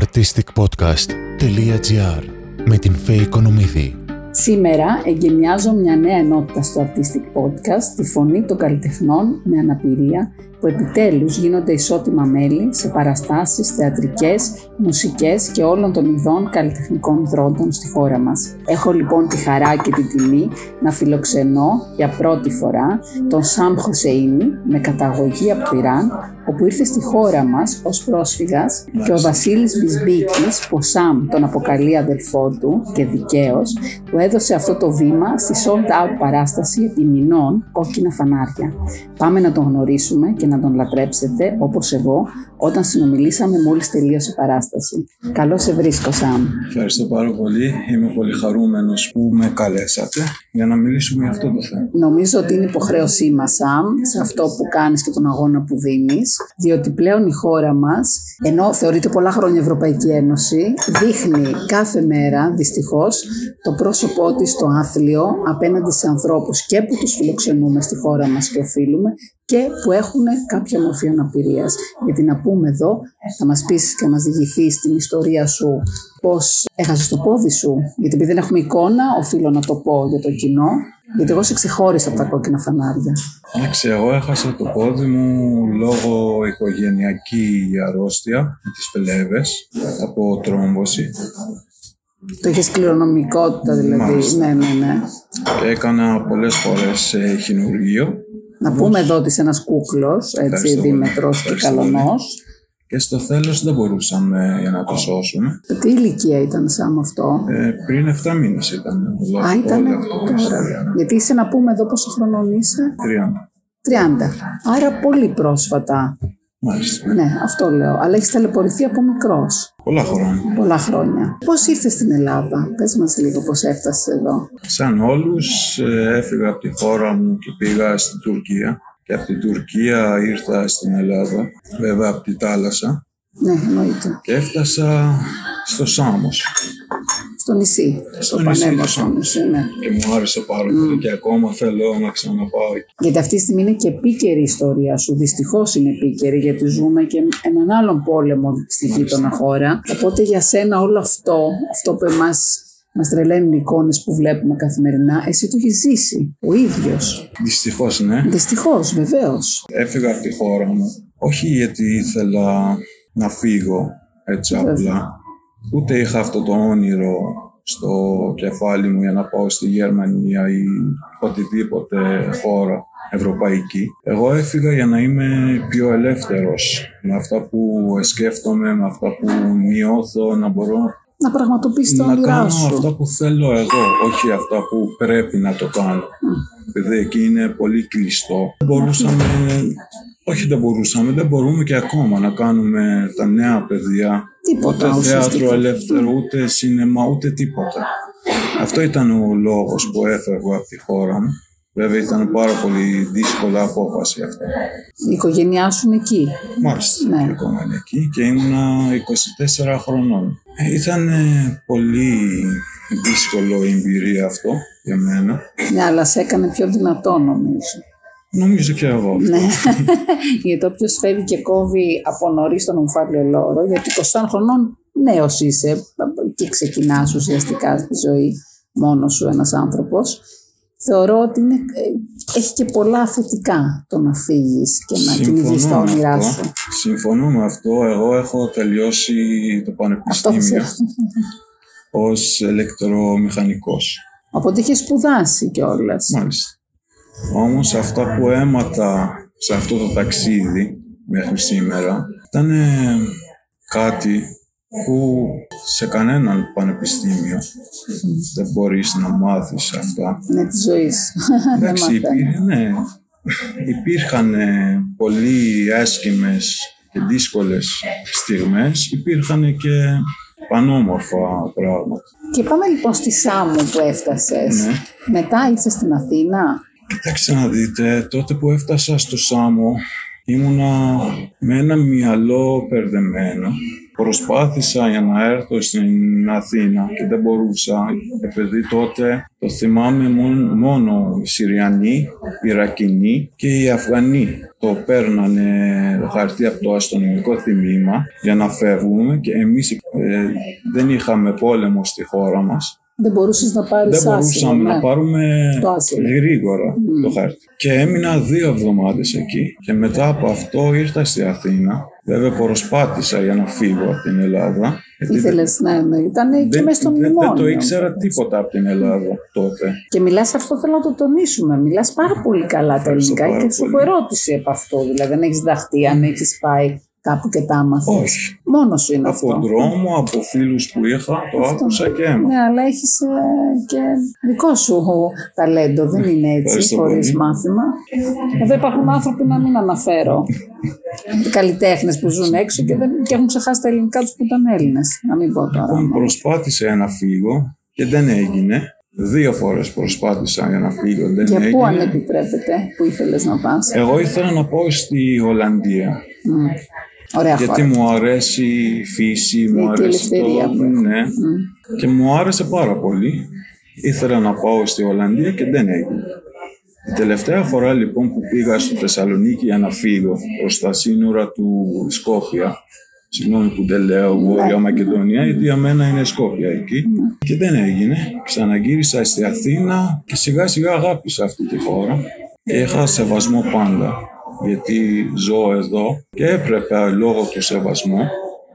artisticpodcast.gr με την Φέη Οικονομίδη. Σήμερα εγκαινιάζω μια νέα ενότητα στο Artistic Podcast, τη φωνή των καλλιτεχνών με αναπηρία που επιτέλους γίνονται ισότιμα μέλη σε παραστάσεις, θεατρικές, μουσικές και όλων των ειδών καλλιτεχνικών δρόντων στη χώρα μας. Έχω λοιπόν τη χαρά και την τιμή να φιλοξενώ για πρώτη φορά τον Σαμ Χωσεΐνη με καταγωγή από το Ιράν, όπου ήρθε στη χώρα μας ως πρόσφυγας και ο Βασίλης Μπισμπίκης, που ο Σαμ τον αποκαλεί αδελφό του και δικαίως, του έδωσε αυτό το βήμα στη sold out παράσταση επιμηνών κόκκινα φανάρια. Πάμε να τον γνωρίσουμε και να τον λατρέψετε όπως εγώ όταν συνομιλήσαμε μόλις τελείωσε η παράσταση. Καλώς σε βρίσκω Σαμ. Ευχαριστώ πάρα πολύ. Είμαι πολύ χαρούμενος που με καλέσατε για να μιλήσουμε για αυτό το θέμα. Νομίζω ότι είναι υποχρέωσή μας, Σαμ, σε αυτό που κάνεις και τον αγώνα που δίνεις, διότι πλέον η χώρα μας, ενώ θεωρείται πολλά χρόνια Ευρωπαϊκή Ένωση, δείχνει κάθε μέρα, δυστυχώς, το πρόσωπό της στο άθλιο απέναντι σε ανθρώπους και που τους φιλοξενούμε στη χώρα μας και οφείλουμε και που έχουν κάποια μορφή αναπηρίας. Γιατί να πούμε εδώ, θα μας πεις και να μας διηγηθείς την ιστορία σου πώς έχασες το πόδι σου. Γιατί επειδή δεν έχουμε εικόνα, οφείλω να το πω για το κοινό. Γιατί εγώ σε ξεχώρισα από τα κόκκινα φανάρια. Εντάξει, εγώ έχασα το πόδι μου λόγω οικογενειακή αρρώστια με τις φελέβες από τρόμβωση. Το είχες κληρονομικότητα δηλαδή. Μάλιστα. Ναι, ναι, ναι. Και έκανα πολλές φορές ε, χειρουργείο Να πούμε εδώ ότι είσαι ένας κούκλος, έτσι, Ευχαριστώ πολύ. δίμετρος και Ευχαριστώ πολύ. καλονός. και στο τέλος δεν μπορούσαμε για να το σώσουμε. Τι ηλικία ήταν σαν αυτό; Ε, πριν 7 μήνες ήταν όλο, Α, ήταν όλη αυτή η ιστορία. τώρα. ναι. Γιατί είσαι να πούμε εδώ πόσο χρονών είσαι; 30. 30. Άρα πολύ πρόσφατα. Μάλιστα. Ναι, αυτό λέω. Αλλά έχεις ταλαιπωρηθεί από μικρός. Πολλά χρόνια. Πολλά χρόνια. Πώς ήρθε στην Ελλάδα, πες μας λίγο πώς έφτασες εδώ. Σαν όλους ε, έφυγα από τη χώρα μου και πήγα στην Τουρκία και από την Τουρκία ήρθα στην Ελλάδα, βέβαια από τη θάλασσα Ναι, εννοείται. και έφτασα στο Σάμος Στο νησί. Στο Στο νησί, πανέμορφο στο νησί, ναι. και μου άρεσε πάρα πολύ και ακόμα θέλω να ξαναπάω εκεί. Γιατί αυτή τη στιγμή είναι και επίκαιρη η ιστορία σου. Δυστυχώς είναι επίκαιρη, γιατί ζούμε και έναν άλλον πόλεμο στη γείτονα χώρα. Οπότε για σένα όλο αυτό, αυτό που εμάς μας τρελαίνουν οι εικόνες που βλέπουμε καθημερινά, εσύ το έχεις ζήσει ο ίδιος. Δυστυχώς ναι, Δυστυχώς, βεβαίως. έφυγα από τη χώρα μου όχι γιατί ήθελα να φύγω έτσι απλά ούτε είχα αυτό το όνειρο στο κεφάλι μου για να πάω στη Γερμανία ή οτιδήποτε χώρα ευρωπαϊκή. Εγώ έφυγα για να είμαι πιο ελεύθερος με αυτά που σκέφτομαι, με αυτά που νιώθω, να μπορώ Να πραγματοποιήσει το να όνειρά κάνω σου. αυτά που θέλω εγώ, όχι αυτά που πρέπει να το κάνω. Επειδή εκεί είναι πολύ κλειστό. Δεν μπορούσαμε, όχι δεν μπορούσαμε, δεν μπορούμε και ακόμα να κάνουμε τα νέα παιδιά. Τίποτα, Ούτε ουσιαστικά. θέατρο ελεύθερο, ούτε σινεμά, ούτε τίποτα. Αυτό ήταν ο λόγος που έφευγα από τη χώρα μου. Βέβαια ήταν πάρα πολύ δύσκολα απόφαση αυτή. Η οικογένειά σου είναι εκεί; Μάλιστα, Ναι. και ακόμα είναι εκεί και ήμουνα 24 χρονών. Ε, Ήταν ε, πολύ δύσκολο η εμπειρία αυτό για μένα. Ναι, αλλά σε έκανε πιο δυνατό νομίζω. Νομίζω και εγώ. Ναι. γιατί όποιος φεύγει και κόβει από νωρίς τον ομφάλιο λόρο, γιατί 20 χρονών νέος είσαι και ξεκινάς ουσιαστικά στη ζωή μόνος σου ένας άνθρωπος. Θεωρώ ότι είναι, ε, έχει και πολλά θετικά το να φύγεις και να κυνηγεί τα με όνειρά αυτό. σου. Συμφωνώ με αυτό. Εγώ έχω τελειώσει το Αυτό πανεπιστήμιο θέλω. ως ηλεκτρομηχανικός. Οπότε είχες σπουδάσει κιόλας. Μάλιστα. Όμως αυτά που έμαθα σε αυτό το ταξίδι μέχρι σήμερα ήταν ε, κάτι που σε κανέναν πανεπιστήμιο δεν μπορείς να μάθεις αυτά. Είναι τη ζωή. Εντάξει, υπήρχε, ναι, υπήρχαν ε, πολύ άσχημες και δύσκολες στιγμές, υπήρχαν και πανόμορφα πράγματα. Και πάμε λοιπόν στη Σάμου που έφτασες. Ναι. Μετά ήρθε στην Αθήνα. Κοιτάξτε να δείτε, τότε που έφτασα στο Σάμο ήμουνα με ένα μυαλό περδεμένο Προσπάθησα για να έρθω στην Αθήνα και δεν μπορούσα, επειδή τότε το θυμάμαι μόνο, μόνο οι Συριανοί, οι Ρακινοί και οι Αφγανοί. Το παίρνανε το χαρτί από το αστυνομικό θυμήμα για να φεύγουμε και εμείς ε, δεν είχαμε πόλεμο στη χώρα μας δεν μπορούσες να πάρεις Δεν μπορούσαμε να ναι. πάρουμε γρήγορα το χάρτη. Και έμεινα δύο εβδομάδες εκεί. Και μετά από αυτό ήρθα στη Αθήνα. Βέβαια προσπάθησα για να φύγω από την Ελλάδα. Ήθελες να ναι, ήταν και μέσα στο μνημόνιο. Δεν το ήξερα τίποτα από την Ελλάδα τότε. Και μιλάς αυτό, θέλω να το τονίσουμε. Μιλάς πάρα πολύ καλά τα ελληνικά και σου έχω ερώτηση από αυτό. Δηλαδή, δεν έχεις δαχτεί αν έχεις πάει κάπου και τα άμαθες. Όχι. Μόνος σου είναι από αυτό. Από δρόμο, από φίλους που είχα, το αυτό. άκουσα και έμαθα. Ναι, αλλά έχεις ε, και δικό σου ταλέντο, δεν είναι έτσι, χωρίς μάθημα. Εδώ υπάρχουν άνθρωποι να μην αναφέρω. Καλλιτέχνες που ζουν έξω και, δεν, και έχουν ξεχάσει τα ελληνικά τους που ήταν Έλληνες. Να μην πω τώρα. Λοιπόν, προσπάθησα να φύγω και δεν έγινε. Δύο φορές προσπάθησα για να φύγω, δεν Για έγινε. πού αν επιτρέπετε, που ήθελες να πας; Εγώ ήθελα να πάω στη Ολλανδία. Mm. Ωραία Γιατί μου αρέσει η φύση, μου αρέσει το... Ναι. Και μου άρεσε πάρα πολύ. Ήθελα να πάω στη Ολλανδία και δεν έγινε. Η τελευταία φορά λοιπόν που πήγα στο Θεσσαλονίκη για να φύγω προς τα σύνορα του Σκόπια, συγγνώμη που δεν λέω Βόρεια ναι. Μακεδονία, γιατί για μένα είναι Σκόπια εκεί, ναι. και δεν έγινε. Ξαναγύρισα στη Αθήνα και σιγά σιγά αγάπησα αυτή τη χώρα και είχα σεβασμό πάντα γιατί ζω εδώ και έπρεπε λόγω του σεβασμού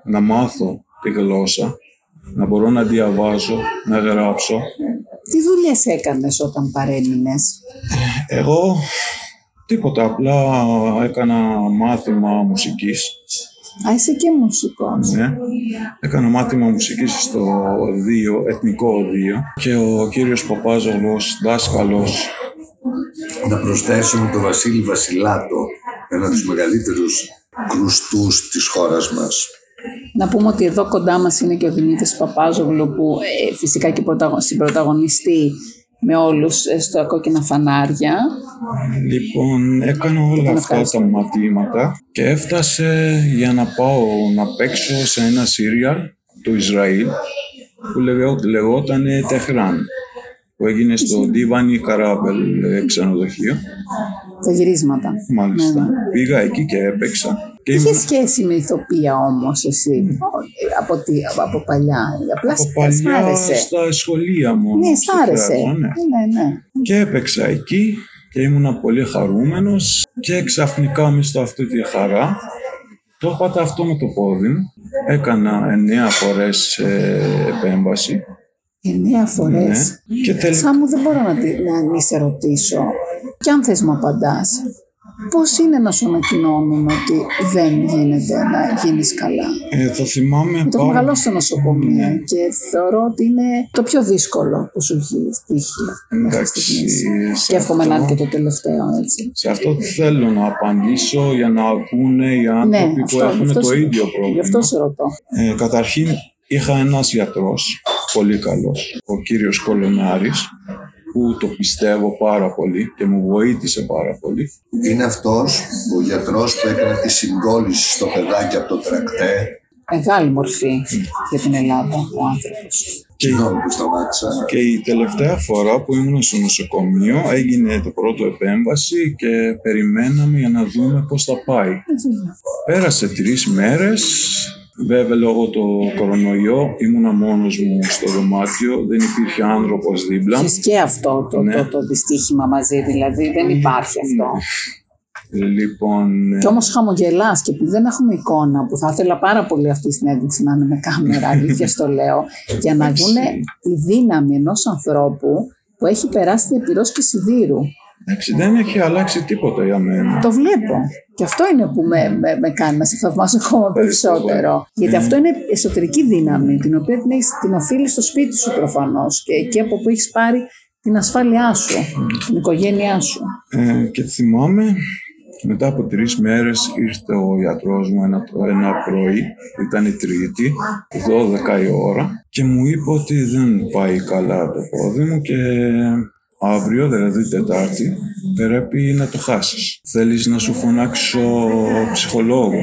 να μάθω τη γλώσσα, να μπορώ να διαβάζω, να γράψω. Τι δουλειές έκανες όταν παρέμεινες; Εγώ τίποτα, απλά έκανα μάθημα μουσικής. Α, είσαι και μουσικός. Ναι. Έκανα μάθημα μουσικής στο Οδείο, Εθνικό Οδείο και ο κύριος Παπάζογλος, δάσκαλος να προσθέσουμε τον Βασίλη Βασιλάτο, ένα από τους μεγαλύτερους κρουστούς της χώρας μας. Να πούμε ότι εδώ κοντά μας είναι και ο Δημήτρης Παπάζογλου που ε, φυσικά και συμπροταγωνιστεί με όλους ε, στο κόκκινα φανάρια. Λοιπόν, έκανα όλα αυτά τα μαθήματα και έφτασε για να πάω να παίξω σε ένα σύριαλ του Ισραήλ που λεγόταν Τεχράν που έγινε στο Ντίβανι Καράμπελ ε, ξενοδοχείο. Τα γυρίσματα. Μάλιστα. Ναι. Πήγα εκεί και έπαιξα. Και Είχε σχέση με ηθοποιία όμως εσύ από, από παλιά. Απλά από παλιά στα σχολεία μου. Ναι, σ' άρεσε. Ναι. ναι, ναι. Και έπαιξα εκεί και ήμουνα πολύ χαρούμενος και ξαφνικά μες στο αυτή τη χαρά το έπατα αυτό με το πόδι μου. Έκανα εννέα φορές ε, επέμβαση Εννέα φορές. Ναι. Και τελικά... Σαν μου δεν μπορώ να, να μη σε ρωτήσω. Και αν θες μου απαντάς, πώς είναι να σου ανακοινώνουν ότι δεν γίνεται να γίνεις καλά; Ε, το θυμάμαι Το έχω μεγαλώσει στο νοσοκομείο ναι. και θεωρώ ότι είναι το πιο δύσκολο που σου έχει τύχει. Εντάξει. Και εύχομαι να είναι και το τελευταίο έτσι. Σε αυτό θέλω να απαντήσω για να ακούνε οι άνθρωποι ναι, που έχουν το ίδιο πρόβλημα. Γι' αυτό σε ρωτώ. Ε, καταρχήν είχα ένας γιατρός πολύ καλός, ο κύριος Κολονάρης, που το πιστεύω πάρα πολύ και μου βοήθησε πάρα πολύ. Είναι αυτός ο γιατρός που έκανε τη συγκόλληση στο παιδάκι από το τρακτέ. Μεγάλη μορφή για την Ελλάδα ο άνθρωπος. Και, και η τελευταία φορά που ήμουν στο νοσοκομείο έγινε το πρώτο επέμβαση και περιμέναμε για να δούμε πώς θα πάει. Πέρασε τρεις μέρες, Βέβαια, λόγω του κορονοϊό ήμουνα μόνος μου στο δωμάτιο, δεν υπήρχε άνθρωπος δίπλα. Και και αυτό το, ναι. το, το δυστύχημα μαζί, δηλαδή δεν υπάρχει αυτό. Λοιπόν... Και όμως χαμογελάς και επειδή δεν έχουμε εικόνα που θα ήθελα πάρα πολύ αυτή η συνέντευξη να είναι με κάμερα, αλήθεια στο λέω, για να δουν τη δύναμη ενός ανθρώπου που έχει περάσει την επιρρόσκη σιδήρου. Εντάξει, δεν έχει αλλάξει τίποτα για μένα. Το βλέπω. Και αυτό είναι που με, με, με κάνει να σε θαυμάσω ακόμα περισσότερο. Γιατί αυτό είναι εσωτερική δύναμη, την οποία την, έχεις, την οφείλεις στο σπίτι σου προφανώς και εκεί από που έχεις πάρει την ασφάλειά σου, την οικογένειά σου. Ε, και θυμάμαι μετά από τρεις μέρες ήρθε ο γιατρός μου ένα, ένα πρωί, ήταν η Τρίτη, 12 η ώρα και μου είπε ότι δεν πάει καλά το πόδι μου και αύριο, δηλαδή Τετάρτη, πρέπει να το χάσεις. Θέλεις να σου φωνάξω ψυχολόγο.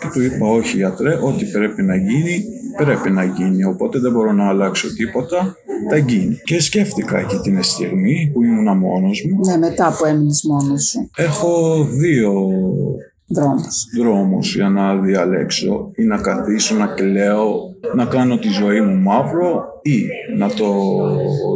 Και του είπα όχι γιατρέ, ό,τι πρέπει να γίνει, πρέπει να γίνει. Οπότε δεν μπορώ να αλλάξω τίποτα, θα γίνει. Και σκέφτηκα εκεί την στιγμή που ήμουν μόνος μου. Ναι, μετά που έμεινες μόνος σου. Έχω δύο Δρόμος. δρόμους για να διαλέξω ή να καθίσω να κλαίω, να κάνω τη ζωή μου μαύρο ή να το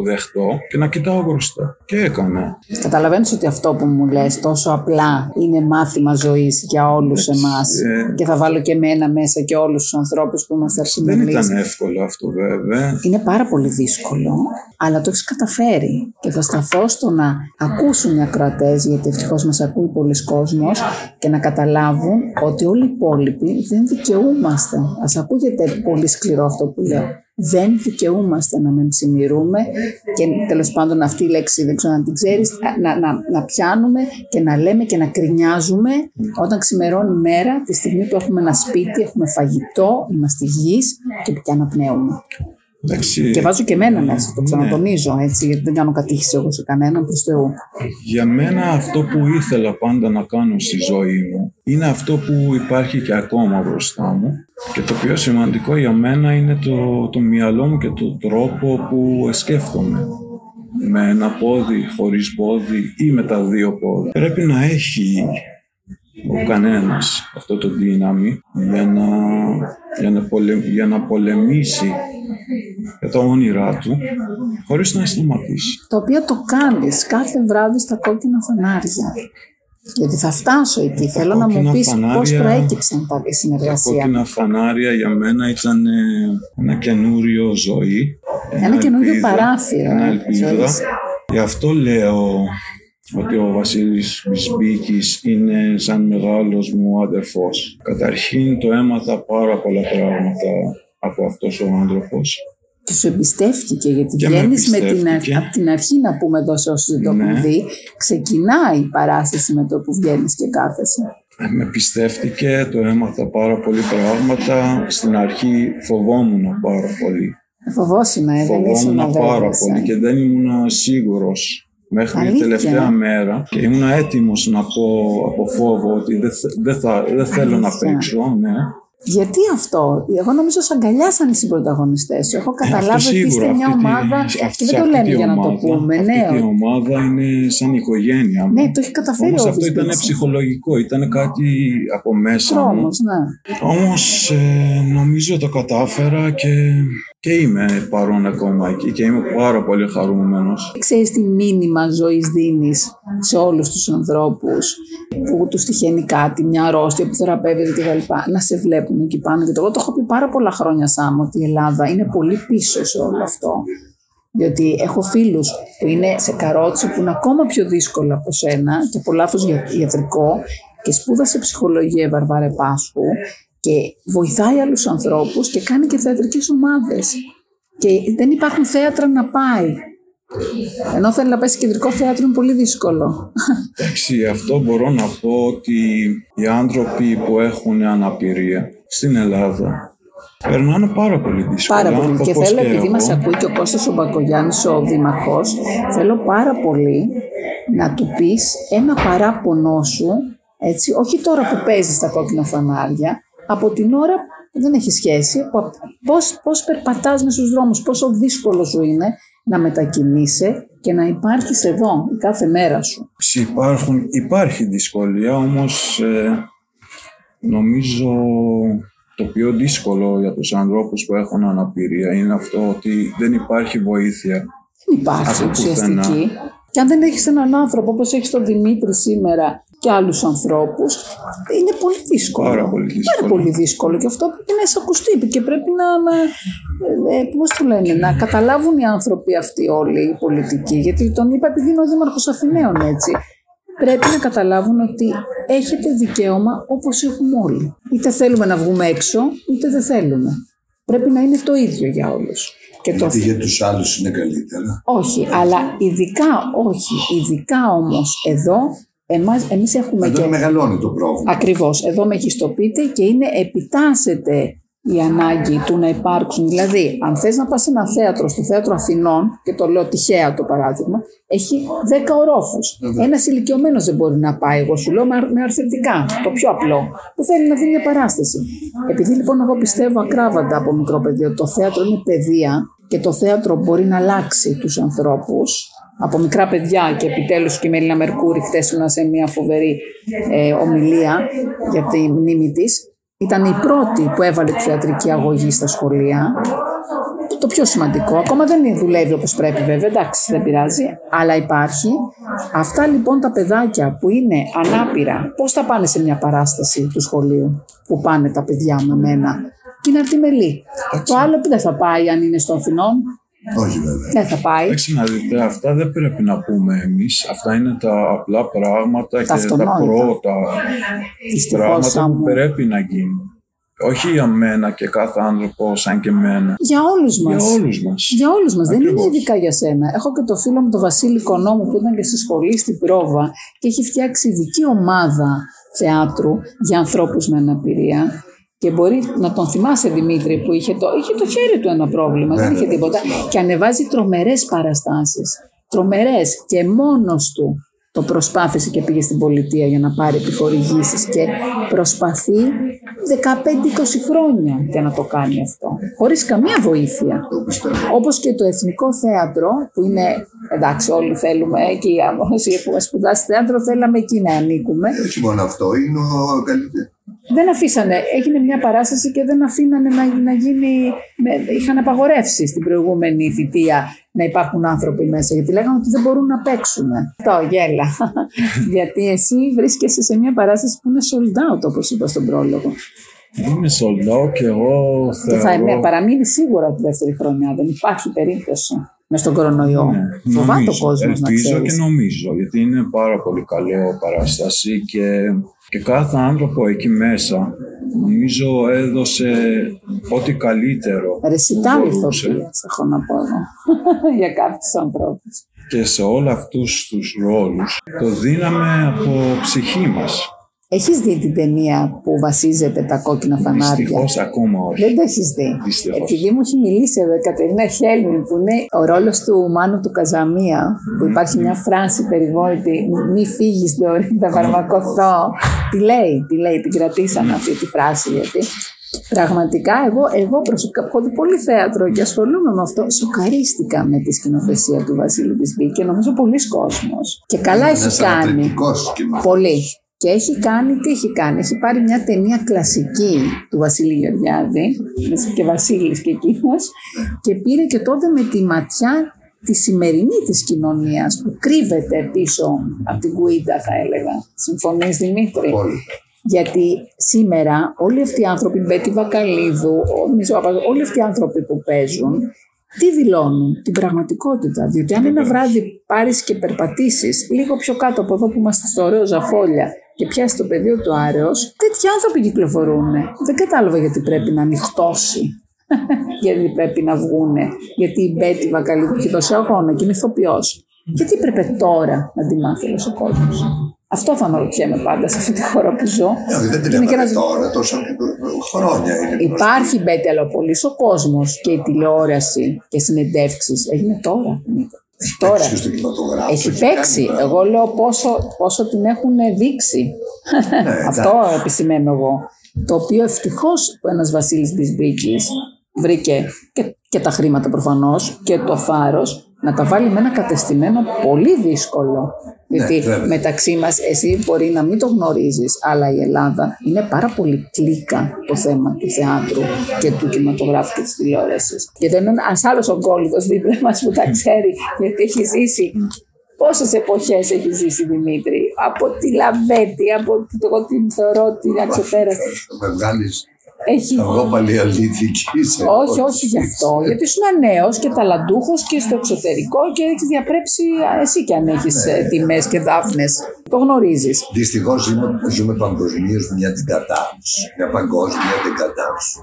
δεχτώ και να κοιτάω μπροστά. Και έκανα. Καταλαβαίνεις ότι αυτό που μου λες τόσο απλά είναι μάθημα ζωής για όλους εμάς ε. και θα βάλω και εμένα μέσα και όλους τους ανθρώπους που είμαστε Δεν αρσιμιλείς. ήταν εύκολο αυτό βέβαια. Είναι πάρα πολύ δύσκολο, αλλά το έχεις καταφέρει. Και θα σταθώ στο να ακούσουν οι ακροατές, γιατί ευτυχώς μας ακούει πολλοί κόσμος, και να καταλάβουν ότι όλοι οι υπόλοιποι δεν δικαιούμαστε. Α ακούγεται πολύ σκληρό αυτό που λέω. Δεν δικαιούμαστε να μεμψημυρούμε και τέλος πάντων αυτή η λέξη δεν ξέρω αν την ξέρεις, να, να, να πιάνουμε και να λέμε και να κρινιάζουμε όταν ξημερώνει η μέρα, τη στιγμή που έχουμε ένα σπίτι, έχουμε φαγητό, είμαστε υγιείς και πια αναπνέουμε. Εντάξει, Και βάζω και εμένα μέσα, το ξανατονίζω έτσι, γιατί δεν κάνω κατήχηση εγώ σε κανέναν προς Θεού. Για μένα αυτό που ήθελα πάντα να κάνω στη ζωή μου είναι αυτό που υπάρχει και ακόμα μπροστά μου και το πιο σημαντικό για μένα είναι το, το μυαλό μου και το τρόπο που σκέφτομαι. Με ένα πόδι, χωρίς πόδι ή με τα δύο πόδια. Πρέπει να έχει ο κανένας αυτό το δύναμη για να, για να, πολε, για να πολεμήσει για τα όνειρά του χωρίς να σταματήσει. Το οποίο το κάνεις κάθε βράδυ στα κόκκινα φανάρια. Γιατί θα φτάσω εκεί. Θέλω να μου κόκκινα πεις πώς φανάρια- προέκυψε τα- η Τα συνεργασία. κόκκινα φανάρια για μένα ήταν ε, ένα καινούριο ζωή. Ένα καινούριο ελπίδα, παράθυρο, Ένα ε, ελπίδα. ζωής. Γι' αυτό λέω ότι ο Βασίλης Μπισμπίκης είναι σαν μεγάλος μου αδερφός. Καταρχήν το έμαθα πάρα πολλά πράγματα από αυτός ο άνθρωπος. Και σου εμπιστεύτηκε, γιατί Και με βγαίνεις με την, εμπιστεύτηκε. από την αρχή να πούμε εδώ σε όσους δεν το Ναι. έχουν δει, ξεκινάει η παράσταση με το που βγαίνεις και κάθεσαι. Ε, Με πιστεύτηκε, το έμαθα πάρα πολύ πράγματα. Στην αρχή φοβόμουν πάρα πολύ. Φοβόσουν, ε, δεν ήσουν Φοβόμουν πάρα βέβαιος, ε. πολύ και δεν ήμουν σίγουρος μέχρι Αλήθεια. την τελευταία μέρα και ήμουν έτοιμος να πω από φόβο ότι δεν, θε- δεν, θα, δεν θέλω να Αλήθεια. παίξω, ναι. Γιατί αυτό, εγώ νομίζω σε αγκαλιάσαν οι συμπροταγωνιστές σου. Έχω Ε, αυτό καταλάβει ότι είστε σίγουρα, μια αυτή τη- ομάδα. αυτή- και δεν σε το αυτή λέμε τη για να το ομάδα- πούμε. Αυτή Ναι, η ομάδα είναι σαν οικογένεια μου. ναι, το έχει καταφέρει Όμως ο αυτό ήταν Βυσμπίξ. ψυχολογικό, ήταν κάτι από μέσα μου. Τρόμος, ναι. Όμως ε, νομίζω το κατάφερα και, και είμαι παρόν ακόμα εκεί και είμαι πάρα πολύ χαρούμενος. Ξέρεις τι μήνυμα ζωής δίνεις σε όλους τους ανθρώπους που τους τυχαίνει κάτι, μια αρρώστια που θεραπεύεται κτλ. Να σε βλέπουν εκεί πάνω. Και το εγώ το έχω πει πάρα πολλά χρόνια Σάμ ότι η Ελλάδα είναι πολύ πίσω σε όλο αυτό. Διότι έχω φίλους που είναι σε καρότσι που είναι ακόμα πιο δύσκολο από σένα και από λάθος για- ιατρικό και σπούδασε ψυχολογία η Βαρβάρε Πάσχου και βοηθάει άλλους ανθρώπους και κάνει και θεατρικές ομάδες. Και δεν υπάρχουν θέατρα να πάει. Ενώ θέλει να πάει σε κεντρικό θέατρο είναι πολύ δύσκολο. Εντάξει, αυτό μπορώ να πω ότι οι άνθρωποι που έχουν αναπηρία στην Ελλάδα περνάνε πάρα πολύ δύσκολα. Πάρα πολύ. Και όπως θέλω, επειδή εγώ. μας ακούει και ο Κώστας ο Μπακογιάννης, ο Δήμαρχος, θέλω πάρα πολύ να του πεις ένα παράπονό σου, έτσι, όχι τώρα που παίζεις τα κόκκινα φανάρια, από την ώρα που δεν έχει σχέση, από πώς, πώς περπατάς με στους δρόμους, πόσο δύσκολο σου είναι να μετακινείσαι και να υπάρχεις εδώ κάθε μέρα σου. Υπάρχουν, υπάρχει δυσκολία, όμως ε, νομίζω το πιο δύσκολο για τους ανθρώπους που έχουν αναπηρία είναι αυτό ότι δεν υπάρχει βοήθεια. Δεν υπάρχει Από ουσιαστική. πουθενά. Και αν δεν έχεις έναν άνθρωπο όπως έχεις τον Δημήτρη σήμερα και άλλους ανθρώπους, είναι πολύ δύσκολο. Πάρα πολύ δύσκολο. Πάρα πολύ δύσκολο. Και αυτό πρέπει να εισακουστεί και πρέπει να, να ε, ε, πώς το λένε, να καταλάβουν οι άνθρωποι αυτοί όλοι οι πολιτικοί. Γιατί τον είπα επειδή είναι ο Δήμαρχος Αθηναίων έτσι. Πρέπει να καταλάβουν ότι έχετε δικαίωμα όπως έχουμε όλοι. Είτε θέλουμε να βγούμε έξω, είτε δεν θέλουμε. Πρέπει να είναι το ίδιο για όλους. Και το Γιατί για τους άλλους είναι καλύτερα. όχι, αλλά ειδικά όχι. Ειδικά όμως εδώ, εμάς, εμείς έχουμε Εδώ και... μεγαλώνει το πρόβλημα. Ακριβώς, εδώ μεγιστοποιείται και είναι επιτάσσεται η ανάγκη του να υπάρξουν. Δηλαδή, αν θες να πας σε ένα θέατρο, στο θέατρο Αθηνών, και το λέω τυχαία το παράδειγμα, έχει 10 ορόφους. Ένας ηλικιωμένος δεν μπορεί να πάει, εγώ σου λέω με αρθρητικά, το πιο απλό, που θέλει να δει μια παράσταση. Επειδή λοιπόν εγώ πιστεύω ακράβαντα από μικρό παιδί ότι το θέατρο είναι παιδεία και το θέατρο μπορεί να αλλάξει τους ανθρώπους, από μικρά παιδιά και επιτέλους και η Μέλινα Μερκούρη χτες σε μια φοβερή ε, ομιλία για τη μνήμη της ήταν η πρώτη που έβαλε τη θεατρική αγωγή στα σχολεία. Το πιο σημαντικό, ακόμα δεν δουλεύει όπως πρέπει βέβαια, εντάξει δεν πειράζει, αλλά υπάρχει. Αυτά λοιπόν τα παιδάκια που είναι ανάπηρα, πώς θα πάνε σε μια παράσταση του σχολείου που πάνε τα παιδιά με μένα; Και είναι αρτιμελή. Το άλλο που δεν θα πάει αν είναι στο Αθηνών, όχι βέβαια. Δεν θα πάει. Εντάξει να δείτε, αυτά δεν πρέπει να πούμε εμείς. Αυτά είναι τα απλά πράγματα τα και τα πρώτα πράγματα που πρέπει να γίνουν. Όχι για μένα και κάθε άνθρωπο σαν και μένα. Για όλους μας. Για όλους μας. Για όλους μας. Δεν είναι ειδικά για σένα. Έχω και το φίλο μου τον Βασίλη Κονόμου που ήταν και στη σχολή στην Πρόβα και έχει φτιάξει ειδική ομάδα θεάτρου για ανθρώπους με αναπηρία και μπορεί να τον θυμάσαι Δημήτρη που είχε το, είχε το χέρι του ένα πρόβλημα, δεν είχε τίποτα. Και ανεβάζει τρομερές παραστάσεις. Τρομερές και μόνος του το προσπάθησε και πήγε στην πολιτεία για να πάρει επιχορηγήσεις και προσπαθεί 15-20 χρόνια για να το κάνει αυτό. Χωρίς καμία βοήθεια. Όπως και το Εθνικό Θέατρο που είναι, εντάξει όλοι θέλουμε και οι που σπουδάσει θέατρο θέλαμε εκεί να ανήκουμε. Όχι μόνο αυτό, είναι ο καλύτερος δεν αφήσανε, έγινε μια παράσταση και δεν αφήνανε να, να γίνει, είχαν απαγορεύσει στην προηγούμενη θητεία να υπάρχουν άνθρωποι μέσα, γιατί λέγανε ότι δεν μπορούν να παίξουν. Το γέλα. γιατί εσύ βρίσκεσαι σε μια παράσταση που είναι sold out, όπως είπα στον πρόλογο. Είναι sold out και εγώ θεωρώ... Και θα παραμείνει σίγουρα τη δεύτερη χρονιά, δεν υπάρχει περίπτωση με στον κορονοϊό. Ναι, Φοβάται ο κόσμος να ξέρει. και νομίζω, γιατί είναι πάρα πολύ καλό παράσταση και και κάθε άνθρωπο εκεί μέσα νομίζω έδωσε ό,τι καλύτερο. Ρεσιτάλ ηθοποιίας έχω να πω εδώ, για κάποιους ανθρώπους. Και σε όλα αυτούς τους ρόλους το δίναμε από ψυχή μας. Έχεις δει την ταινία που βασίζεται τα κόκκινα φανάρια; Δυστυχώς ακόμα όχι. Δεν το έχεις δει. Δυστυχώς. Επειδή μου έχει μιλήσει εδώ η Κατερίνα Χέλμη, που είναι ο ρόλος του Μάνου του Καζαμία, που υπάρχει μια φράση περιβόητη, Μη φύγεις, θα φαρμακοθώ. Τι λέει, τι λέει, την κρατήσαμε αυτή τη φράση, γιατί Πραγματικά, εγώ, εγώ προσωπικά έχω δει πολύ θέατρο και ασχολούμαι με αυτό. Σοκαρίστηκα με τη σκηνοθεσία του Βασίλου Μπισμπή και νομίζω πολλοί κόσμος. Και καλά έχει κάνει. Πολύ. Και έχει κάνει, τι έχει κάνει, έχει πάρει μια ταινία κλασική του Βασίλη Γεωργιάδη και Βασίλης και εκείνος και πήρε και τότε με τη ματιά τη σημερινή της κοινωνίας που κρύβεται πίσω από την κουίντα θα έλεγα. Συμφωνείς Δημήτρη; Γιατί σήμερα όλοι αυτοί οι άνθρωποι, Μπέτη Βακαλίδου, όλοι αυτοί οι άνθρωποι που παίζουν, τι δηλώνουν, την πραγματικότητα. Διότι αν ένα βράδυ πάρεις και περπατήσεις λίγο πιο κάτω από εδώ που είμαστε στο ωραίο Ζαφόλια και πιάσει το πεδίο του Άρεος, τέτοιοι άνθρωποι κυκλοφορούν. Δεν κατάλαβα γιατί πρέπει να ανοιχτώσει. γιατί πρέπει να βγούνε. Γιατί η Μπέτη Βακαλή που έχει δώσει αγώνα και είναι ηθοποιός. Γιατί έπρεπε τώρα να τη μάθει ο κόσμος. Αυτό θα αναρωτιέμαι πάντα σε αυτή τη χώρα που ζω. Ε, δεν την έμαθε τώρα, τόσο χρόνια είναι. Υπάρχει Μπέτη, αλλά πολύ ο κόσμος και η τηλεόραση και συνεντεύξεις έγινε τώρα. Έχει Τώρα, παίξει στο κινηματογράφο. Έχει, παίξει. Εγώ λέω πόσο, πόσο την έχουν δείξει. Ναι, Αυτό επισημαίνω εγώ. Το οποίο ευτυχώς ο ένας Βασίλης Μπισμπίκης βρήκε και, και τα χρήματα προφανώς και το θάρρο να τα βάλει με ένα κατεστημένο πολύ δύσκολο. Ναι, Γιατί μεταξύ μας εσύ μπορεί να μην το γνωρίζεις, αλλά η Ελλάδα είναι πάρα πολύ κλίκα το θέμα του θεάτρου και του κινηματογράφου και της τηλεόρασης. Και δεν είναι ένας άλλος ο κόλλητος δίπλα μας που τα ξέρει, γιατί έχει ζήσει Πόσες εποχές έχει ζήσει Δημήτρη, από τη Λαμπέτη, από το εγώ την θεωρώ την αξιοπέραστη. Με βγάλει έχει... Εγώ πάλι Όχι, όχι γι' αυτό. Γιατί ήσουν νέος και ταλαντούχος και στο εξωτερικό και έχεις διαπρέψει εσύ και αν έχεις ναι. Ε, τιμές και δάφνες. Το γνωρίζεις. Δυστυχώς ζούμε παγκοσμίως μια την κατάρρευση. Μια παγκόσμια την κατάρρευση.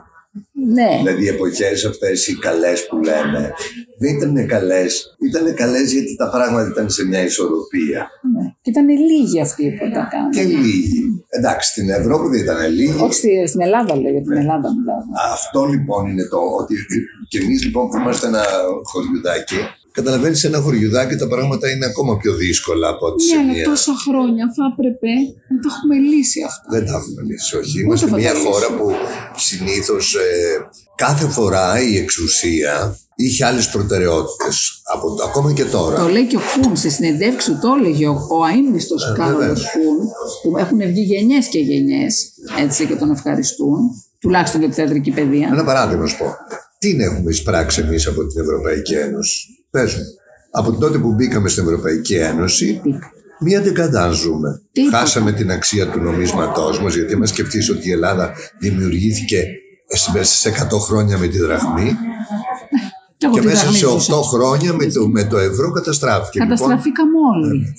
Ναι. Δηλαδή οι εποχές αυτές οι καλές που λέμε δεν ήταν καλές. Ήταν καλές γιατί τα πράγματα ήταν σε μια ισορροπία. Ναι. Και ήταν λίγοι αυτοί που τα κάνουν. Και λίγοι. Εντάξει, στην Ευρώπη δεν ήταν λίγοι. Όχι στη- στην Ελλάδα, λέω για την Ελλάδα μιλάω. Αυτό λοιπόν είναι το ότι και εμείς λοιπόν που είμαστε ένα χωριουδάκι, καταλαβαίνεις ένα χωριουδάκι τα πράγματα είναι ακόμα πιο δύσκολα από ό,τι σε Ναι, αλλά μια. τόσα χρόνια θα έπρεπε να το έχουμε λύσει αυτό. Δεν τα έχουμε λύσει, όχι. Είμαστε θα μια τα χώρα λύσουμε. που συνήθως κάθε φορά η εξουσία είχε άλλες προτεραιότητες. Ακόμα και τώρα. Το λέει και ο Κούν στη συνεντεύξη του, το έλεγε ο, ο αείμνηστος Ε, Κάρολος βεβαίως. Κούν, που έχουν βγει γενιές και γενιές έτσι και τον ευχαριστούν, τουλάχιστον για τη θεατρική παιδεία. Ένα παράδειγμα να σου πω. Τι έχουμε εισπράξει εμείς από την Ευρωπαϊκή Ένωση; Πες μου. Από τότε που μπήκαμε στην Ευρωπαϊκή Ένωση, μία δεκαδά ζούμε. Τίποτα. Χάσαμε την αξία του νομίσματός μας, γιατί μας σκεφτείς ότι η Ελλάδα δημιουργήθηκε μέσα σε 100 χρόνια με τη δραχμή εγώ και τη μέσα σε 8 δραχμή χρόνια με το, με το ευρώ καταστράφηκε. Λοιπόν, Καταστραφήκαμε όλοι.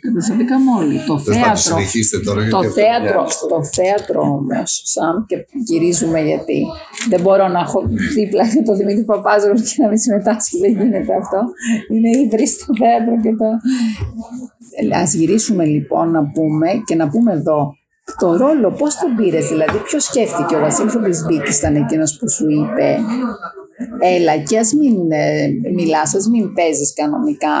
Καταστραφήκαμε όλοι. Το Τέλος πάντων, θέατρο. συνεχίστε τώρα. Το γιατί αυτό θέατρο, είναι άλλο. το θέατρο όμως, σαν και γυρίζουμε γιατί δεν μπορώ να έχω δίπλα για τον Δημήτρη Παπάζογλου και να μην συμμετάσχει, δεν γίνεται αυτό. Είναι ύβρι στο θέατρο και το. Α γυρίσουμε λοιπόν να πούμε και να πούμε εδώ το ρόλο, πώς τον πήρες, δηλαδή, ποιος σκέφτηκε ο Βασίλης ο Μπισμπίκης ήταν εκείνος που σου είπε. Έλα και ας μην ε, μιλάς, ας μην παίζεις κανονικά.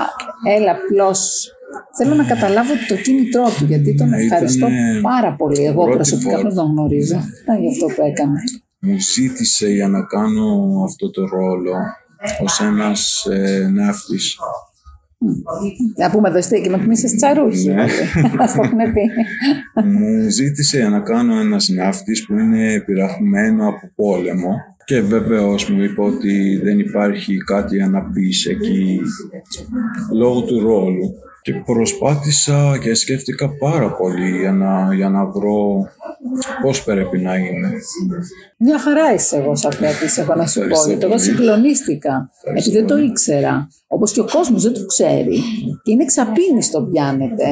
Έλα απλώς. Θέλω να καταλάβω το κίνητρό του, γιατί τον Ναι, ευχαριστώ ήτανε πάρα πολύ. Εγώ πρώτη προσωπικά φορά. δεν τον γνωρίζω. Ήταν γι' αυτό που έκανε. Μου ζήτησε για να κάνω αυτό το ρόλο ως ένας ε, ναύτης. Να πούμε εδώ και με τμήσεις τσαρούχη. Ναι. Ας το έχουν πει. Μου ζήτησε για να κάνω ένας ναύτης που είναι πειραγμένο από πόλεμο και βεβαίως μου είπε ότι δεν υπάρχει κάτι για να πεις εκεί λόγω του ρόλου. Και προσπάθησα και σκέφτηκα πάρα πολύ για να, για να βρω πώς πρέπει να είμαι. Μια χαρά είσαι εγώ σαν θεατής, έχω να σου πω. Ευχαριστώ Γιατί εγώ πολύ. συγκλονίστηκα. Ευχαριστώ Επειδή δεν το πολύ. ήξερα. Όπως και ο κόσμος δεν το ξέρει. Και είναι εξαπίνη το πιάνετε.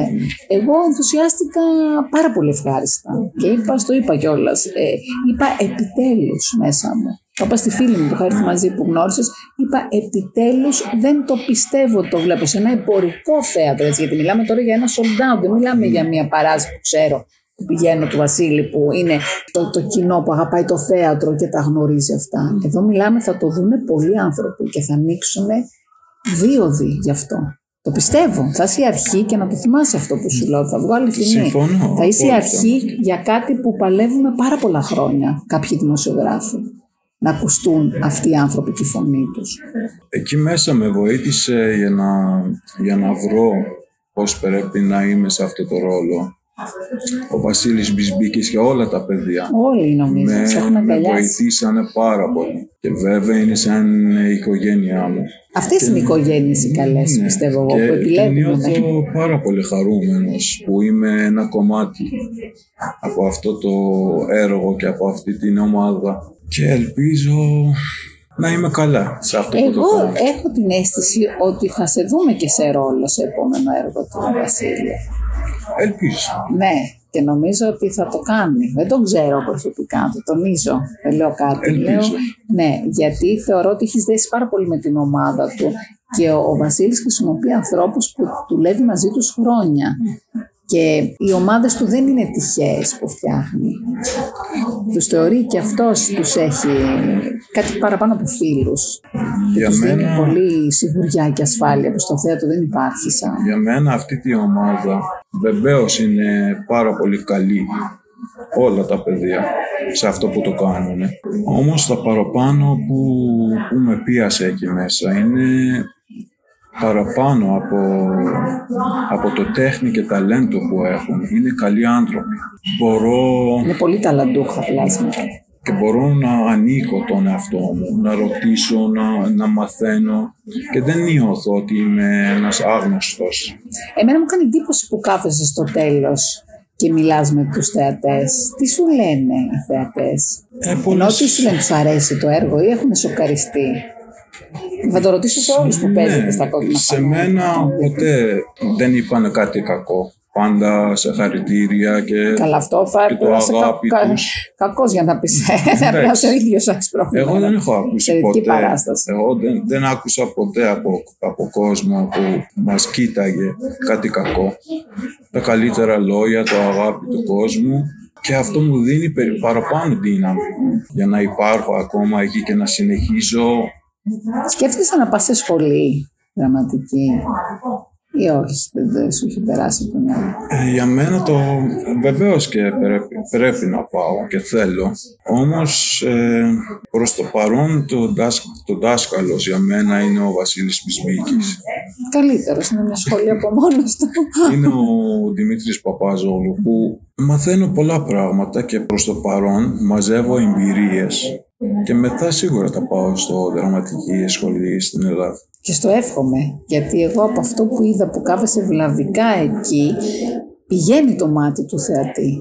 Εγώ ενθουσιάστηκα πάρα πολύ ευχάριστα. Και είπα, στο είπα κιόλας. Ε, είπα επιτέλους μέσα μου. Το είπα στη φίλη μου που είχα έρθει μαζί που γνώρισες. Είπα επιτέλους δεν το πιστεύω ότι το βλέπω σε ένα εμπορικό θέατρο. Έτσι, γιατί μιλάμε τώρα για ένα sold out. Δεν μιλάμε για μια παράζη που ξέρω που πηγαίνω του Βασίλη που είναι το, το κοινό που αγαπάει το θέατρο και τα γνωρίζει αυτά. Εδώ μιλάμε θα το δούνε πολλοί άνθρωποι και θα ανοίξουν δίωδοι γι' αυτό. Το πιστεύω. Θα είσαι η αρχή και να το θυμάσαι αυτό που σου λέω. Θα βγω αληθινή. Συμφωνώ, Θα είσαι η απόλυτα. αρχή για κάτι που παλεύουμε πάρα πολλά χρόνια κάποιοι δημοσιογράφοι. Να ακουστούν αυτοί οι άνθρωποι και η φωνή τους. Εκεί μέσα με βοήθησε για να, για να βρω πώς πρέπει να είμαι σε αυτό το ρόλο. Ο Βασίλης Μπισμπίκης και όλα τα παιδιά. Όλοι νομίζω με, σε έχουν με αγκαλιάσει. βοηθήσανε πάρα πολύ. Και βέβαια είναι σαν η οικογένειά μου. Αυτές είναι οι οικογένειες οι καλές, Ναι. πιστεύω εγώ, και, που και επιλέγουν. νιώθω πάρα πολύ χαρούμενος που είμαι ένα κομμάτι από αυτό το έργο και από αυτή την ομάδα. Και ελπίζω να είμαι καλά σε αυτό που το Εγώ κάνω. έχω την αίσθηση ότι θα σε δούμε και σε ρόλο σε επόμενο έργο του Βασίλη. Ελπίζω. Ναι, και νομίζω ότι θα το κάνει. Δεν τον ξέρω προσωπικά, το τονίζω. Δεν λέω κάτι. Ελπίζω. Λέω, ναι, γιατί θεωρώ ότι έχεις δέσει πάρα πολύ με την ομάδα του και ο, ο Βασίλης χρησιμοποιεί ανθρώπους που δουλεύει μαζί τους χρόνια. Και οι ομάδες του δεν είναι τυχαίες που φτιάχνει. Τους θεωρεί και αυτός τους έχει κάτι παραπάνω από φίλους. Και Για τους δίνει μένα- πολύ σιγουριά και ασφάλεια που στο θέατρο δεν υπάρχει σαν. Για μένα αυτή τη ομάδα βεβαίως είναι πάρα πολύ καλή όλα τα παιδιά σε αυτό που το κάνουν. Όμως τα παραπάνω που, που με πίασε εκεί μέσα είναι παραπάνω από, από το τέχνη και ταλέντο που έχουν. Είναι καλοί άνθρωποι. Μπορώ Είναι πολύ ταλαντούχα πλάσματα. Και μπορώ να ανήκω τον εαυτό μου, να ρωτήσω, να, να μαθαίνω και δεν νιώθω ότι είμαι ένας άγνωστος. Εμένα μου κάνει εντύπωση που κάθεσαι στο τέλος και μιλάς με τους θεατές. Τι σου λένε οι θεατές; Ε, Ενώ πολλές- τι σου λένε, τους αρέσει το έργο ή έχουν σοκαριστεί; Θα το ρωτήσω σε όλους που παίζετε Ναι, στα κόκκινα Σε φανάρια. μένα ποτέ δεν είπαν κάτι κακό. Πάντα σε χαρητήρια και, Καλά, αυτό θα και το έπρεπε αγάπη κα, τους. κακός για να πεις. Δεν πρέπει να είσαι ο ίδιος έχει πρόβλημα. Εγώ δεν έχω ακούσει Εξαιρετική ποτέ. παράσταση. Εγώ δεν, δεν άκουσα ποτέ από, από κόσμο που μας κοίταγε κάτι κακό. Τα καλύτερα λόγια, το αγάπη του κόσμου και αυτό μου δίνει περι- παραπάνω δύναμη για να υπάρχω ακόμα εκεί και να συνεχίζω. Σκέφτεσαι να πας σε σχολή δραματική ή όχι, δεν, δεν σου έχει περάσει από το μυαλό. Ε, για μένα το βεβαίως και πρέπει, πρέπει να πάω και θέλω. Όμως ε, προς το παρόν το, δάσ, το δάσκαλος για μένα είναι ο Βασίλης Πισμίκης. Καλύτερος, είναι μια σχολή από μόνος του. είναι ο Δημήτρης Παπάζογλου που μαθαίνω πολλά πράγματα και προς το παρόν μαζεύω εμπειρίες και μετά σίγουρα θα πάω στο δραματική σχολή στην Ελλάδα. Και στο εύχομαι, γιατί εγώ από αυτό που είδα που κάθεσαι βλαβικά εκεί, πηγαίνει το μάτι του θεατή.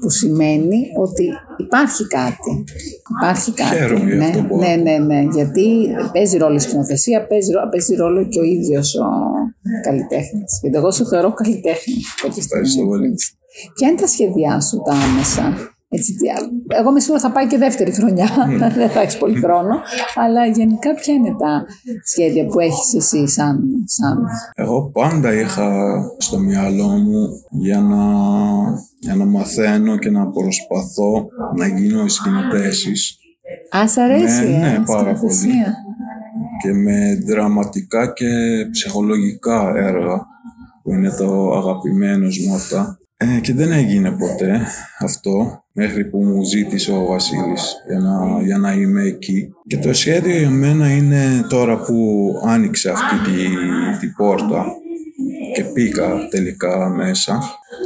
Που σημαίνει ότι υπάρχει κάτι. Υπάρχει κάτι. Χαίρομαι για ναι, αυτό που ναι, ναι, ναι, γιατί παίζει ρόλο η σκηνοθεσία, παίζει, ρόλο- παίζει ρόλο και ο ίδιος ο καλλιτέχνης. Γιατί εγώ σε θεωρώ καλλιτέχνη. πρώτη στιγμή. Ευχαριστώ πολύ. Ποια είναι τα σχέδιά σου τα άμεσα; Έτσι, τι άλλο. εγώ είμαι σίγουρα θα πάει και δεύτερη χρονιά, δεν θα έχεις πολύ χρόνο, αλλά γενικά ποια είναι τα σχέδια που έχεις εσύ σαν, σαν Εγώ πάντα είχα στο μυαλό μου για να, για να μαθαίνω και να προσπαθώ να γίνω σκηνοθέσης Α, σ' αρέσει, Ναι, ναι, ε, πάρα σκηνοθεσία. και με δραματικά και ψυχολογικά έργα που είναι το αγαπημένος μου αυτά. Ε, και δεν έγινε ποτέ αυτό μέχρι που μου ζήτησε ο Βασίλης για να, για να είμαι εκεί. Και το σχέδιο για μένα είναι τώρα που άνοιξε αυτή τη, τη πόρτα και πήγα τελικά μέσα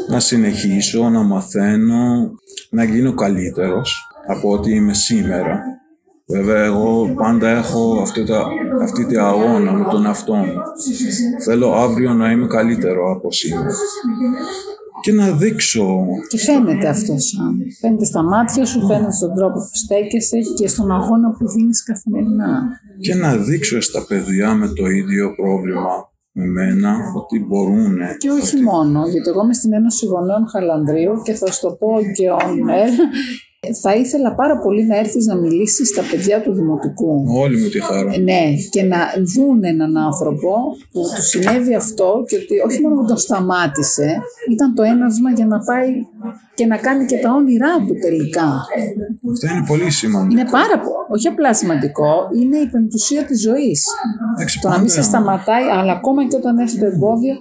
να συνεχίσω να μαθαίνω να γίνω καλύτερος από ό,τι είμαι σήμερα. Βέβαια, εγώ πάντα έχω αυτή, τα, αυτή τη αγώνα με τον εαυτό μου. Θέλω αύριο να είμαι καλύτερο από σήμερα. Και να δείξω Και φαίνεται αυτός σαν. Φαίνεται στα μάτια σου, φαίνεται στον τρόπο που στέκεσαι και στον αγώνα που δίνεις καθημερινά. και να δείξω στα παιδιά με το ίδιο πρόβλημα με μένα ότι μπορούν. Και όχι μόνο, γιατί εγώ είμαι στην Ένωση Γονέων Χαλανδρίου και θα σου το πω και on air, θα ήθελα πάρα πολύ να έρθεις να μιλήσεις στα παιδιά του Δημοτικού. Όλη μου τη χαρά. Ναι, και να δουν έναν άνθρωπο που του συνέβη αυτό και ότι όχι μόνο που τον σταμάτησε, ήταν το ένασμα για να πάει και να κάνει και τα όνειρά του τελικά. Αυτό είναι πολύ σημαντικό. Είναι πάρα πολύ, όχι απλά σημαντικό, είναι η πεμπτουσία της ζωής. Εντάξει, Το να μην πάντα- σε σταματάει, αλλά ακόμα και όταν έρθει το εμπόδιο,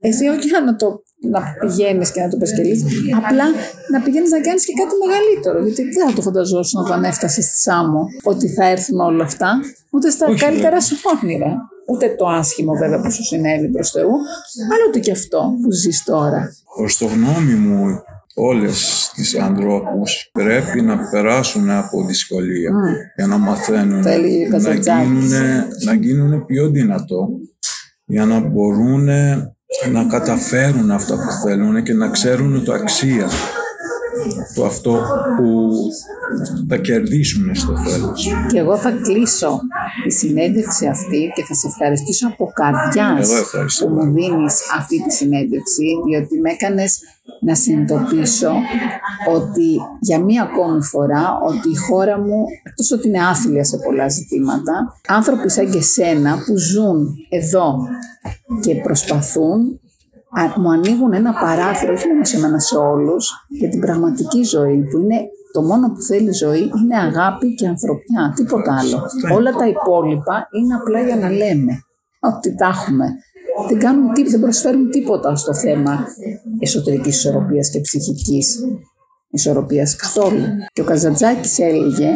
εσύ όχι να το να πηγαίνεις και να το πεσκελείς, απλά να πηγαίνεις να κάνεις και κάτι μεγαλύτερο. Γιατί δεν θα το φανταζόσουν όταν έφτασες στη Σάμο ότι θα έρθουν όλα αυτά, ούτε στα Όχι, καλύτερα σου όνειρα. Ούτε το άσχημο βέβαια που σου συνέβη προς Θεού, αλλά ούτε και αυτό που ζεις τώρα. Προς το γνώμη μου, όλες τις ανθρώπους πρέπει να περάσουν από δυσκολία για να μαθαίνουν, Το έλεγε ο να Καζαντζάκης. γίνουν, να γίνουν πιο δυνατό, για να μπορούν να καταφέρουν αυτά που θέλουν και να ξέρουν το αξία του αυτό που θα κερδίσουν στο τέλος. Και εγώ θα κλείσω τη συνέντευξη αυτή και θα σε ευχαριστήσω από καρδιάς Εγώ ευχαριστώ. που μου δίνεις αυτή τη συνέντευξη, διότι με έκανες να συνειδητοποιήσω ότι για μία ακόμη φορά ότι η χώρα μου, εκτός ότι είναι άθλια σε πολλά ζητήματα, άνθρωποι σαν και σένα που ζουν εδώ και προσπαθούν α- μου ανοίγουν ένα παράθυρο, όχι μόνο σε μένα σε όλους, για την πραγματική ζωή που είναι το μόνο που θέλει η ζωή είναι αγάπη και ανθρωπιά, τίποτα άλλο. Όλα τα υπόλοιπα είναι απλά για να λέμε ότι τα έχουμε. Δεν, κάνουν, τί- δεν προσφέρουν τίποτα στο θέμα εσωτερικής ισορροπίας και ψυχικής ισορροπίας καθόλου. Και ο Καζαντζάκης έλεγε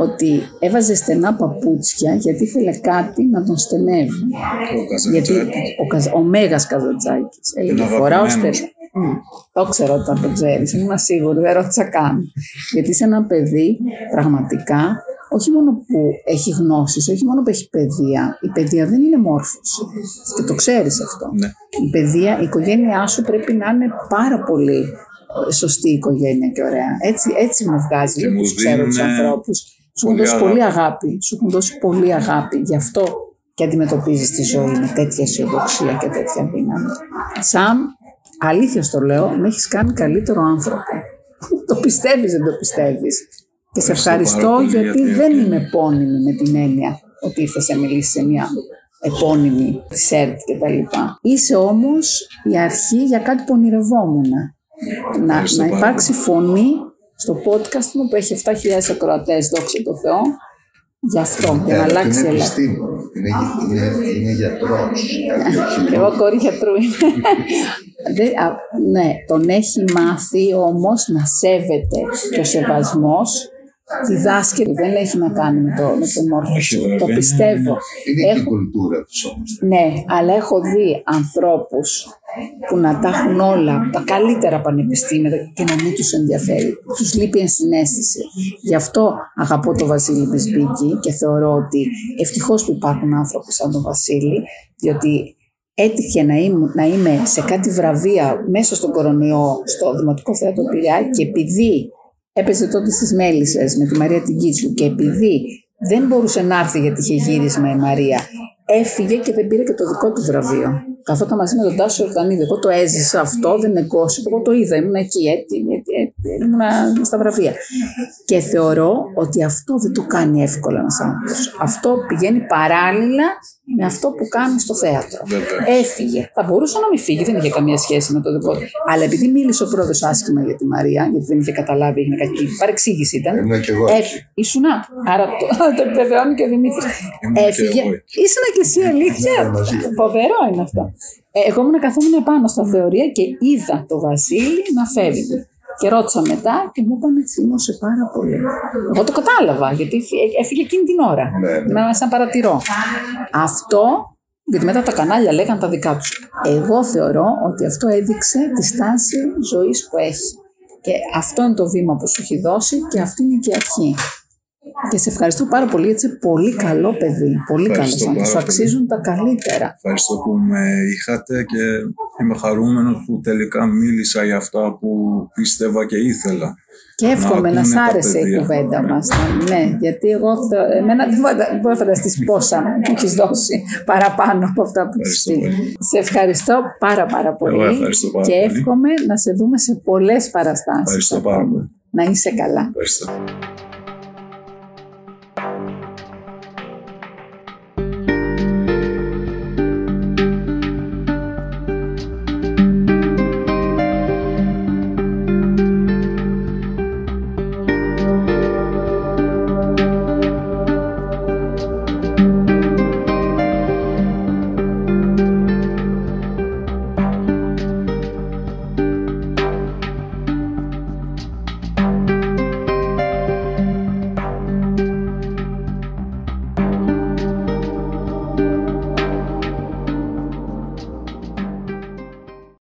ότι έβαζε στενά παπούτσια γιατί ήθελε κάτι να τον στενεύει. Ο Γιατί Καζαντζάκης. ο, Καζ- ο Μέγας Καζαντζάκης έλεγε Είναι φοράω αγαπημένος. στενά. Μμ, Το ξέρω όταν το ξέρεις, ήμουν σίγουρη, δεν ρώτησα καν. Γιατί είσαι ένα παιδί πραγματικά, όχι μόνο που έχει γνώσεις, όχι μόνο που έχει παιδεία. Η παιδεία δεν είναι μόρφωση και το ξέρεις αυτό. Ναι. Η παιδεία, η οικογένειά σου πρέπει να είναι πάρα πολύ ε, σωστή οικογένεια και ωραία. Έτσι, έτσι μου βγάζει Και που μου τους ξέρω τους δίνουνε ανθρώπους. Σου έχουν πολύ δώσει πολύ αγάπη. Σου έχουν δώσει πολύ αγάπη. Γι' αυτό και αντιμετωπίζεις τη ζωή με τέτοια αισιοδοξία και τέτοια δύναμη. Σαμ, αλήθεια στο λέω, με έχεις κάνει καλύτερο άνθρωπο. το πιστεύεις, δεν το πιστεύεις. Και σε ευχαριστώ γιατί δεν είμαι επώνυμη με την έννοια ότι ήρθες να μιλήσεις σε μια επώνυμη τη ΕΡΤ και τα λοιπά. Είσαι όμως η αρχή για κάτι που ονειρευόμουν. Να, να υπάρξει φωνή στο podcast μου που έχει 7.000 ακροατές, δόξα τω Θεώ, Γι' αυτό, για να αλλάξει η Ελλάδα. Είναι, είναι, είναι γιατρός. Εγώ κόρη γιατρού είμαι. ναι, τον έχει μάθει όμως να σέβεται και ο σεβασμός διδάσκει, δεν έχει να κάνει με το, με το μόρφωση. Το πιστεύω. Είναι έχω... η κουλτούρα τους όμως. Ναι, αλλά έχω δει ανθρώπους που να τα έχουν όλα, τα καλύτερα πανεπιστήμια και να μην τους ενδιαφέρει. Τους λείπει ενσυναίσθηση. Γι' αυτό αγαπώ τον Βασίλη Μπισμπίκη και θεωρώ ότι ευτυχώς που υπάρχουν άνθρωποι σαν τον Βασίλη, διότι έτυχε να είμαι, να είμαι σε κάτι βραβεία μέσα στον κορονοϊό στο Δημοτικό Θέατρο Πειραιά και επειδή έπαιζε τότε στις Μέλισσες με τη Μαρία Τιγκίτσου και επειδή δεν μπορούσε να έρθει γιατί είχε γύρισμα η Μαρία, έφυγε και δεν πήρε και το δικό του βραβείο. Καθόταν μαζί με τον Τάσο Ορδανίδη. Εγώ το έζησα αυτό, δεν είναι κόσμο. Εγώ το είδα, ήμουν εκεί, ήμουν στα βραβεία. Και θεωρώ ότι αυτό δεν το κάνει εύκολα ένας άνθρωπος. Αυτό πηγαίνει παράλληλα με αυτό που κάνει στο θέατρο. Έφυγε. Θα μπορούσε να μην φύγει, δεν είχε καμία σχέση με το δικό του. Αλλά επειδή μίλησε ο πρόεδρος άσχημα για τη Μαρία, γιατί δεν είχε καταλάβει, έγινε κάτι παρεξήγηση ήταν. Ήμουν και εγώ. Ήσουνα. Άρα το, το επιβεβαιώνει και ο Δημήτρης. Έφυγε. Ήσουνα και εσύ αλήθεια. Φοβερό είναι αυτό. Ε, εγώ ήμουν καθόμουν πάνω στα θεωρία και είδα το Βασίλη να φεύγει. Και ρώτησα μετά και μου είπαν θύμωσε πάρα πολύ. Εγώ το κατάλαβα γιατί έφυγε εκείνη την ώρα. Ναι, ναι. σαν παρατηρώ. Αυτό, γιατί μετά τα κανάλια λέγανε τα δικά τους. Εγώ θεωρώ ότι αυτό έδειξε τη στάση ζωής που έχει. Και αυτό είναι το βήμα που σου έχει δώσει και αυτή είναι και η αρχή. Και σε ευχαριστώ πάρα πολύ γιατί είσαι πολύ καλό παιδί. Πολύ καλό άνθρωπο. Σου αξίζουν τα καλύτερα. Ευχαριστώ που με είχατε και είμαι χαρούμενος που τελικά μίλησα για αυτά που πίστευα και ήθελα. Και εύχομαι να, να σ' άρεσε η κουβέντα μας. Ναι, γιατί εγώ εμένα δεν μπορώ να φανταστείς πόσα μου έχεις δώσει παραπάνω από αυτά που έχεις πει. Σε ευχαριστώ πάρα πάρα πολύ. Εγώ ευχαριστώ πάρα και εύχομαι να σε δούμε σε πολλές παραστάσεις. Ευχαριστώ πάρα πολύ. Να είσαι καλά. Ευχαριστώ.